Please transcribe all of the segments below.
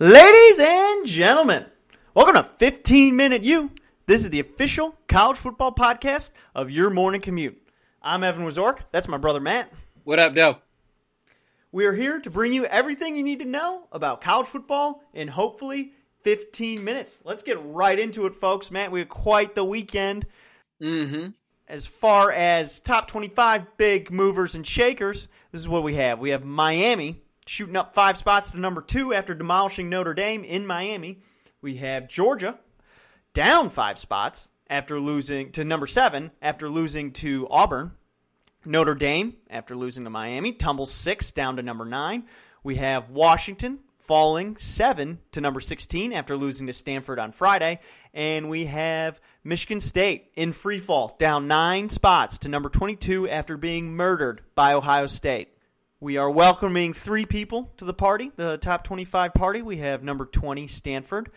Ladies and gentlemen, welcome to 15 Minute U. This is the official college football podcast of your morning commute. I'm Evan Wazork. That's my brother Matt. What up, Doe? We are here to bring you everything you need to know about college football in hopefully 15 minutes. Let's get right into it, folks. Matt, we had quite the weekend. Mm-hmm. As far as top 25 big movers and shakers, this is what we have. We have Miami shooting up five spots to number two after demolishing Notre Dame in Miami. We have Georgia down five spots after losing to number seven after losing to Auburn. Notre Dame, after losing to Miami, tumbles six down to number nine. We have Washington falling seven to number 16 after losing to Stanford on Friday. And we have Michigan State in free fall, down nine spots to number 22 after being murdered by Ohio State. We are welcoming three people to the party, the top 25 party. We have number 20, Stanford,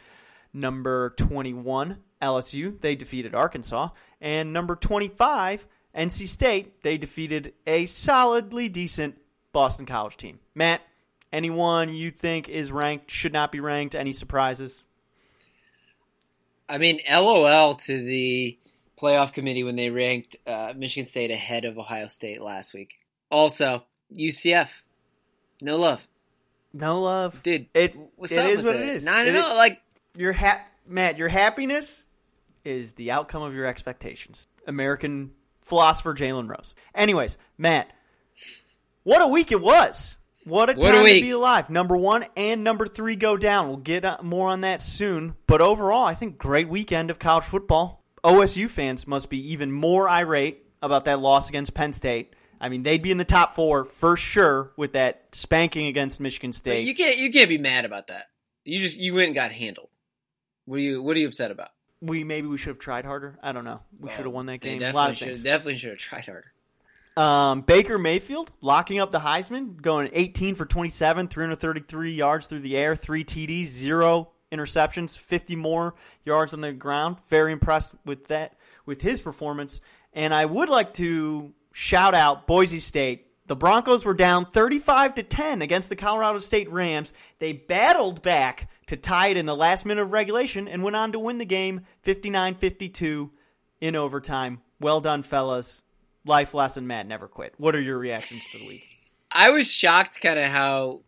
number 21, LSU. They defeated Arkansas. And number 25, NC State. They defeated a solidly decent Boston College team. Matt, anyone you think is ranked, should not be ranked? Any surprises? I mean, LOL to the playoff committee when they ranked uh, Michigan State ahead of Ohio State last week. Also, UCF, no love, No love. dude. It, what's it up is what it? it is. Nine It and like your ha- Matt, your happiness is the outcome of your expectations. American philosopher Jalen Rose. Anyways, Matt, what a week it was. What a What a time to be alive. Number one and number three go down. We'll get uh, more on that soon. But overall, I think great weekend of college football. OSU fans must be even more irate about that loss against Penn State. I mean, they'd be in the top four for sure with that spanking against Michigan State. you can't you can't be mad about that. You just you went and got handled. What are you What are you upset about? we maybe we should have tried harder. I don't know. We should have won that game. A lot definitely of should things. definitely should have tried harder. Um, Baker Mayfield locking up the Heisman, going 18 for 27, 333 yards through the air, three TDs, zero interceptions, 50 more yards on the ground. Very impressed with that, with his performance. And I would like to shout out Boise State. The Broncos were down 35 to 10 against the Colorado State Rams. They battled back to tie it in the last minute of regulation and went on to win the game 59-52 in overtime. Well done, fellas life lesson Matt never quit. What are your reactions to the week? I was shocked kind of how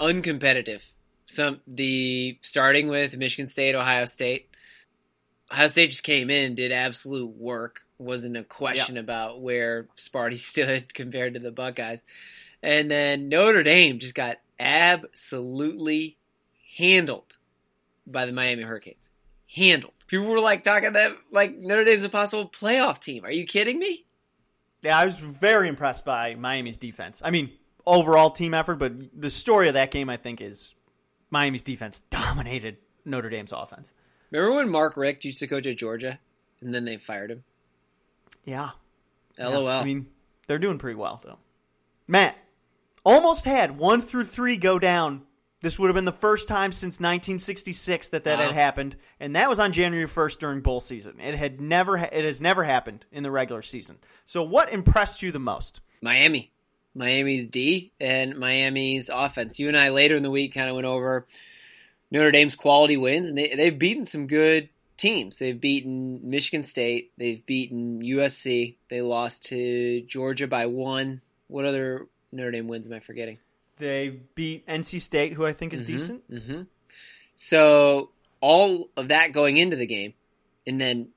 uncompetitive some the starting with Michigan State, Ohio State. Ohio State just came in, did absolute work. Wasn't a question about where Sparty stood compared to the Buckeyes. And then Notre Dame just got absolutely handled by the Miami Hurricanes. Handled. People were like talking that like Notre Dame's a possible playoff team. Are you kidding me? Yeah, I was very impressed by Miami's defense. I mean, overall team effort, but the story of that game, I think, is Miami's defense dominated Notre Dame's offense. Remember when Mark Richt used to coach at Georgia and then they fired him? Yeah. LOL. Yeah, I mean, they're doing pretty well, though. Matt, almost had one through three go down. This would have been the first time since 1966 that that Wow. had happened, and that was on January 1st during bowl season. It had never, it has never happened in the regular season. So, what impressed you the most? Miami. Miami's D and Miami's offense. You and I later in the week kind of went over Notre Dame's quality wins, and they, they've beaten some good teams. They've beaten Michigan State. They've beaten USC. They lost to Georgia by one. What other Notre Dame wins am I forgetting? They beat NC State, who I think is decent. hmm So all of that going into the game, and then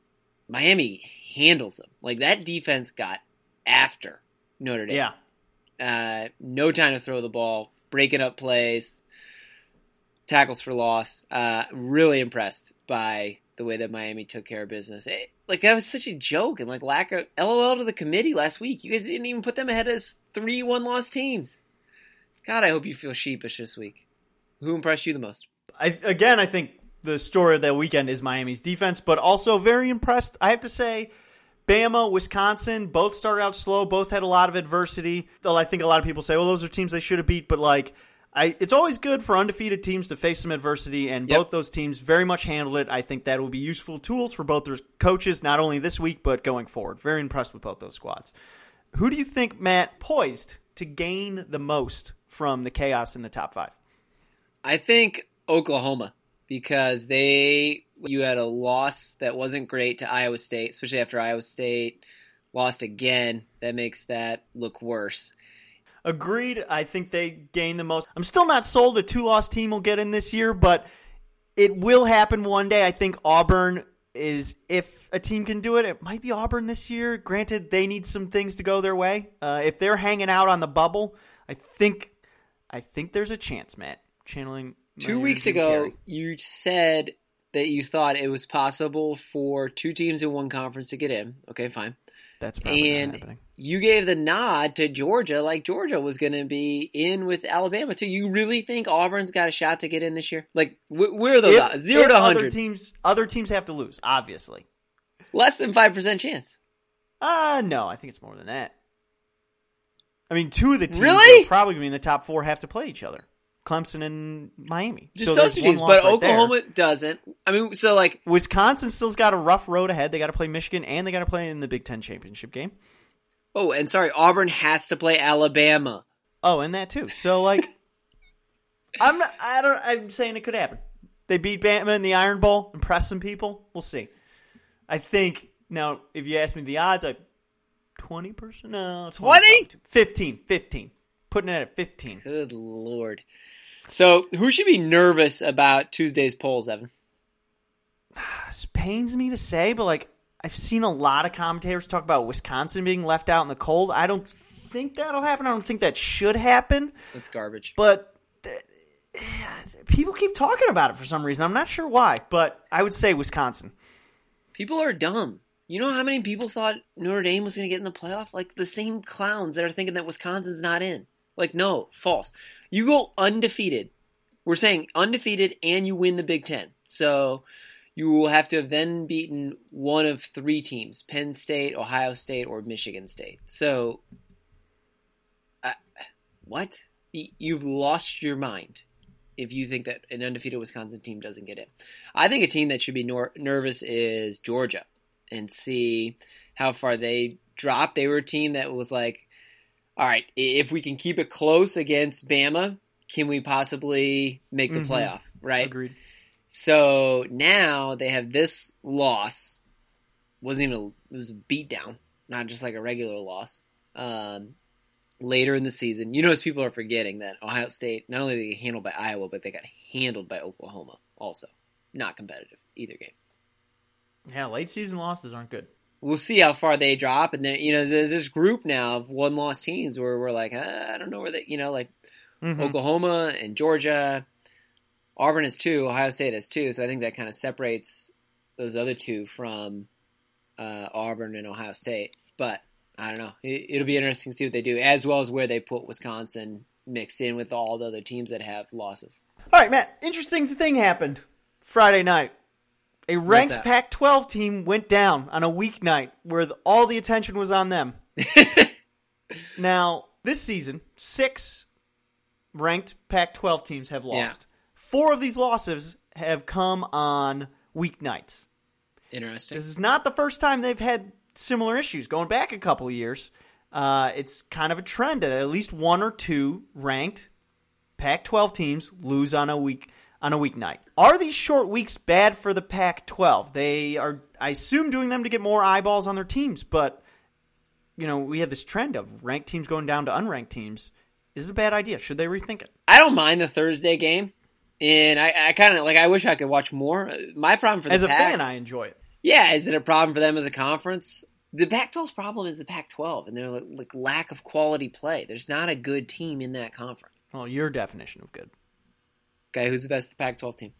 Miami handles them. Like that defense got after Notre Dame. Yeah. Uh, no time to throw the ball, breaking up plays, tackles for loss. Uh, really impressed by the way that Miami took care of business. It- like that was such a joke and like lack of LOL to the committee last week. You guys didn't even put them ahead as three one loss teams. God, I hope you feel sheepish this week. Who impressed you the most? I, again, I think the story of that weekend is Miami's defense, but also very impressed. I have to say, Bama, Wisconsin, both started out slow. Both had a lot of adversity. Though I think a lot of people say, "Well, those are teams they should have beat," but like. I, it's always good for undefeated teams to face some adversity, and Yep. both those teams very much handled it. I think that will be useful tools for both their coaches, not only this week but going forward. Very impressed with both those squads. Who do you think, Matt, poised to gain the most from the chaos in the top five? I think Oklahoma because they you had a loss that wasn't great to Iowa State, especially after Iowa State lost again. That makes that look worse. Agreed. I think they gain the most. I'm still not sold a two loss team will get in this year, but it will happen one day. I think Auburn is, if a team can do it, it might be Auburn this year. Granted, they need some things to go their way. Uh, if they're hanging out on the bubble, I think, I think there's a chance, Matt. Channeling Two weeks ago, you said that you thought it was possible for two teams in one conference to get in. Okay, fine. That's probably not and happening. you gave the nod to Georgia, like Georgia was going to be in with Alabama too. You really think Auburn's got a shot to get in this year? Like, wh- where are those If- odds? Zero if to other hundred, teams, other teams have to lose, obviously. less than five percent chance. Uh no, I think it's more than that. I mean, two of the teams Really? probably going to be in the top four have to play each other: Clemson and Miami. Just so those two teams, but right there. Oklahoma doesn't. I mean, so like, Wisconsin still's got a rough road ahead. They got to play Michigan and they got to play in the Big Ten championship game. oh, and sorry, Auburn has to play Alabama. Oh, and that too. So like, I'm not. I don't. I'm saying it could happen. They beat Bama in the Iron Bowl, impress some people. We'll see. I think now, if you ask me the odds, I twenty percent. No, 20? 15, 15. Putting it at fifteen. Good lord. So, who should be nervous about Tuesday's polls, Evan? This pains me to say, but like I've seen a lot of commentators talk about Wisconsin being left out in the cold. I don't think that'll happen. I don't think that should happen. That's garbage. But th- uh, people keep talking about it for some reason. I'm not sure why, but I would say Wisconsin. People are dumb. You know how many people thought Notre Dame was going to get in the playoff? Like the same clowns that are thinking that Wisconsin's not in. Like, no, false. You go undefeated. We're saying undefeated and you win the Big Ten. So you will have to have then beaten one of three teams Penn State, Ohio State, or Michigan State. So, uh, what? You've lost your mind if you think that an undefeated Wisconsin team doesn't get in. I think a team that should be nor- nervous is Georgia and see how far they drop. They were a team that was like, all right, if we can keep it close against Bama, can we possibly make the Mhm. playoff? Right. Agreed. So now they have this loss. wasn't even a, it was a beatdown, not just like a regular loss. Um, later in the season, you notice people are forgetting that Ohio State not only did they get handled by Iowa, but they got handled by Oklahoma. Also, not competitive either game. Yeah, late season losses aren't good. We'll see how far they drop, and then you know there's this group now of one loss teams where we're like, uh, I don't know where they, you know, like Mhm. Oklahoma and Georgia. Auburn is two, Ohio State is two, so I think that kind of separates those other two from uh, Auburn and Ohio State. But I don't know. It, it'll be interesting to see what they do, as well as where they put Wisconsin mixed in with all the other teams that have losses. All right, Matt. Interesting thing happened Friday night. A ranked that? Pac-12 team went down on a weeknight where the, all the attention was on them. Now, this season, six ranked Pac 12 teams have lost. Four of these losses have come on weeknights. Interesting. This is not the first time they've had similar issues. Going back a couple of years, uh, it's kind of a trend that at least one or two ranked Pac 12 teams lose on a week. On a weeknight. Are these short weeks bad for the Pac 12? They are, I assume, doing them to get more eyeballs on their teams, but you know, we have this trend of ranked teams going down to unranked teams. Is it a bad idea? Should they rethink it? I don't mind the Thursday game, and I, I kind of like. I wish I could watch more. My problem for the As a Pac- fan, I enjoy it. Yeah, is it a problem for them as a conference? The Pac-12's problem is the Pac-12 and their like lack of quality play. There's not a good team in that conference. Well, your definition of good. Okay, who's the best Pac-12 team?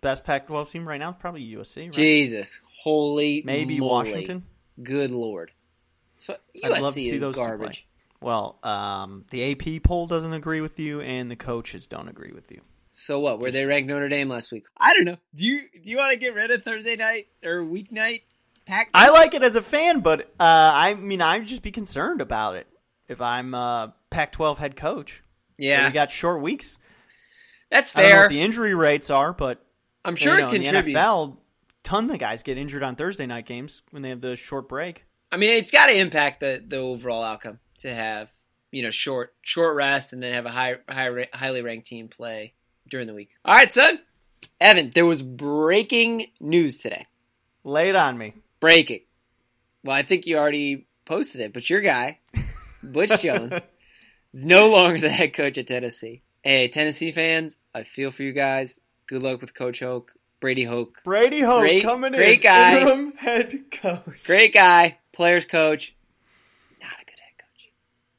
Best Pac 12 team right now is probably USC, right? Jesus, holy Maybe moly. Washington. Good lord. So USC I'd love to see is those garbage. Well, um, the AP poll doesn't agree with you, and the coaches don't agree with you. So what? Where they ranked Notre Dame last week? I don't know. Do you do you want to get rid of Thursday night or weeknight Pac? I like it as a fan, but uh, I mean, I'd just be concerned about it if I'm a Pac 12 head coach. yeah, We got short weeks. That's I don't know fair. what the injury rates are, but I'm sure you know, it in the contributes. NFL, ton of guys get injured on Thursday night games when they have the short break. I mean, it's got to impact the the overall outcome to have you know short short rest and then have a high, high highly ranked team play during the week. All right, son. Evan, there was breaking news today. Lay it on me. Breaking. Well, I think you already posted it, but your guy, Butch Jones, is no longer the head coach at Tennessee. Hey, Tennessee fans, I feel for you guys. Good luck with Coach Hoke, Brady Hoke. Brady Hoke Great- coming great in. guy. Interim head coach. Great guy, players coach. Not a good head coach.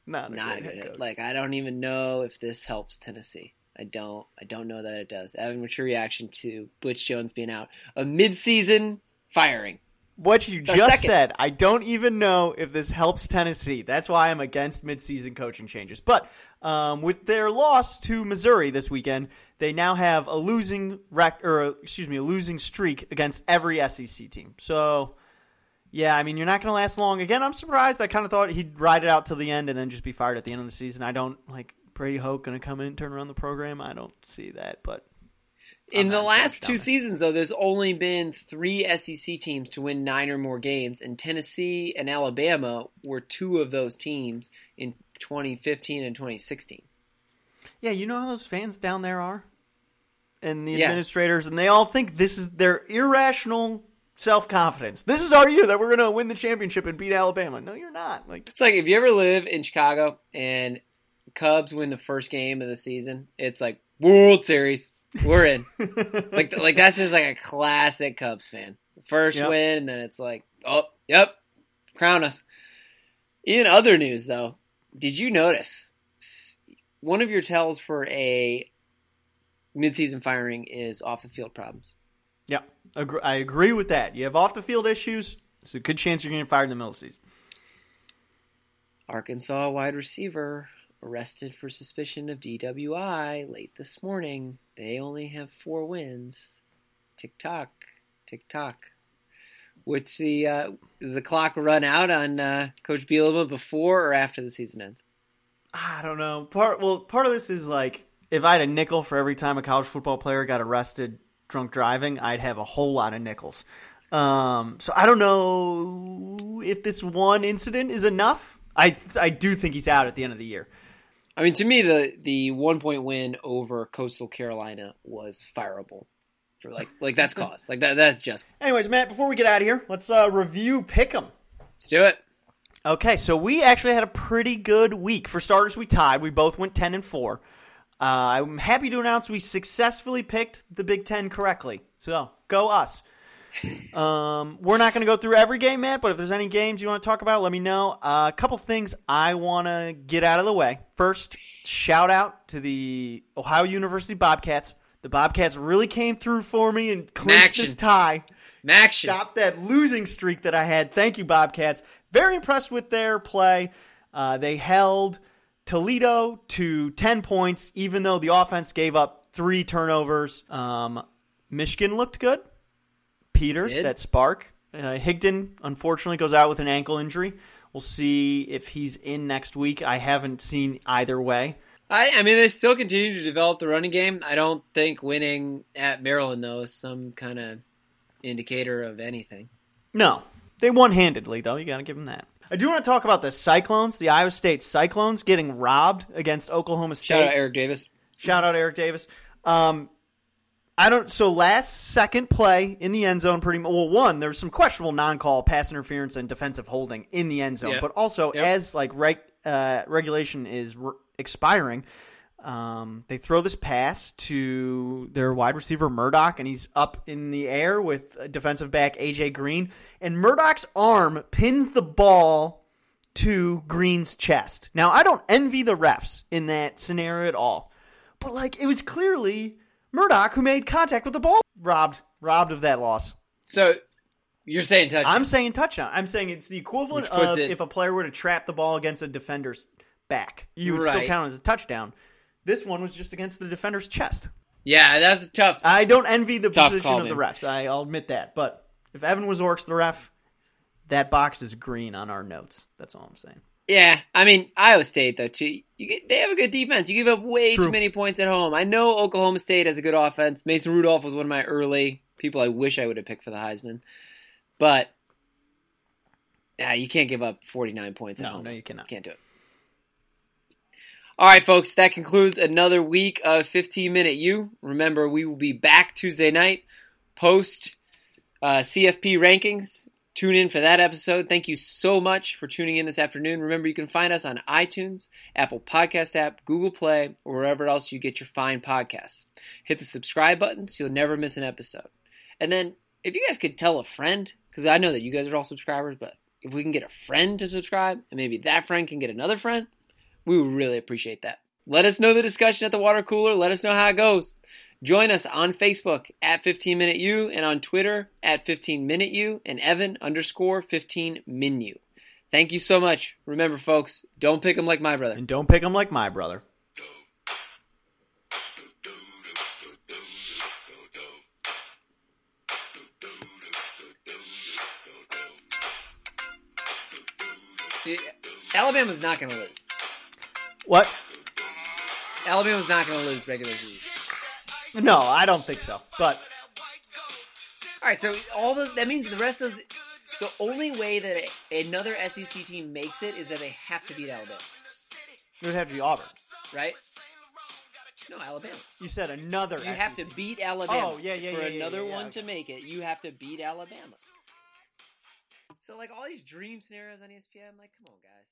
Not a Not a good head. coach. Like I don't even know if this helps Tennessee. I don't. I don't know that it does. Evan, what's your reaction to Butch Jones being out? A mid-season firing. What you just second. said, I don't even know if this helps Tennessee. That's why I'm against midseason coaching changes. But um, with their loss to Missouri this weekend, they now have a losing rec- or excuse me, a losing streak against every SEC team. So. Yeah, I mean, you're not going to last long. Again, I'm surprised. I kind of thought he'd ride it out till the end and then just be fired at the end of the season. I don't like Brady Hoke going to come in and turn around the program. I don't see that, but In the last two seasons, though, there's only been three SEC teams to win nine or more games, and Tennessee and Alabama were two of those teams in 2015 and 2016. Yeah, you know how those fans down there are? And the Yeah. administrators, and they all think this is their irrational self confidence. This is our year that we're going to win the championship and beat Alabama. No, you're not. Like, It's like if you ever live in Chicago and Cubs win the first game of the season, it's like World Series, we're in. like like that's just like a classic Cubs fan. First Yep. win, and then it's like, oh, yep, crown us. In other news, though, did you notice one of your tells for a midseason firing is off the field problems? yeah, I agree with that. You have off the field issues, it's a good chance you're getting fired in the middle of the season. Arkansas wide receiver arrested for suspicion of DWI late this morning. They only have four wins. Tick tock, tick tock. What's the uh, does the clock run out on uh, Coach Bielema before or after the season ends? I don't know. Part well, part of this is like if I had a nickel for every time a college football player got arrested drunk driving, I'd have a whole lot of nickels. Um, so I don't know if this one incident is enough. I I do think he's out at the end of the year. I mean, to me, the the one point win over Coastal Carolina was fireable. For like like that's cause like that that's just Anyways, Matt, before we get out of here, let's uh, review Pick'em. let's do it. Okay, so we actually had a pretty good week. For starters, we tied. We both went ten and four. Uh, I'm happy to announce we successfully picked the Big Ten correctly. So go us. Um, we're not going to go through every game, Matt, but if there's any games you want to talk about, let me know. Uh, a couple things I want to get out of the way. First, shout out to the Ohio University Bobcats. The Bobcats really came through for me and clinched this tie. Max, Stop that losing streak that I had. Thank you, Bobcats. Very impressed with their play. Uh, they held Toledo to 10 points, even though the offense gave up three turnovers. Um, Michigan looked good. Peters, Did. that spark. Uh, Higdon, unfortunately, goes out with an ankle injury. We'll see if he's in next week. I haven't seen either way. I, I mean, they still continue to develop the running game. I don't think winning at Maryland though is some kind of indicator of anything. No, they won handedly, though. You got to give them that. I do want to talk about the Cyclones, the Iowa State Cyclones, getting robbed against Oklahoma State. Shout out Eric Davis. Shout out Eric Davis. Um, I don't. So last second play in the end zone, pretty much. Well, one there was some questionable non-call, pass interference, and defensive holding in the end zone. Yep. But also, Yep. as like reg, uh, regulation is re- expiring, um, they throw this pass to their wide receiver Murdock, and he's up in the air with defensive back AJ Green, and Murdock's arm pins the ball to Green's chest. Now, I don't envy the refs in that scenario at all, but like it was clearly Murdock who made contact with the ball. Robbed, robbed of that loss. So you're saying touchdown? I'm saying touchdown. I'm saying it's the equivalent of it- if a player were to trap the ball against a defender's back. You would still count it as a touchdown. This one was just against the defender's chest. yeah, that's tough. I don't envy the Tough position of the refs. I, I'll admit that. But if Evan was Orks the ref, that box is green on our notes. That's all I'm saying. Yeah, I mean Iowa State though too. You get, they have a good defense. You give up way True. too many points at home. I know Oklahoma State has a good offense. Mason Rudolph was one of my early people I wish I would have picked for the Heisman, but yeah, you can't give up 49 points at No, home. no, you cannot. Can't do it. All right, folks, that concludes another week of 15 Minute U. Remember, we will be back Tuesday night post uh, CFP rankings. Tune in for that episode. Thank you so much for tuning in this afternoon. Remember, you can find us on iTunes, Apple Podcast app, Google Play, or wherever else you get your fine podcasts. Hit the subscribe button so you'll never miss an episode. And then, if you guys could tell a friend, because I know that you guys are all subscribers, but if we can get a friend to subscribe, and maybe that friend can get another friend, we would really appreciate that. Let us know the discussion at the water cooler. Let us know how it goes. Join us on Facebook at 15 Minute U and on Twitter at 15 Minute U and Evan underscore 15 Minu. Thank you so much. Remember, folks, don't pick them like my brother. And don't pick them like my brother. Alabama's not going to lose. What? Alabama's not going to lose regular season. No, I don't think so. But All right, so all those that means the rest of those. The only way that another SEC team makes it is that they have to beat Alabama, it would have to be Auburn. right? No, Alabama. You said another. You have to beat Alabama. Oh, yeah, yeah, For yeah, yeah, another yeah, one okay. to make it, you have to beat Alabama. So, like all these dream scenarios on ESPN, I'm like, come on, guys.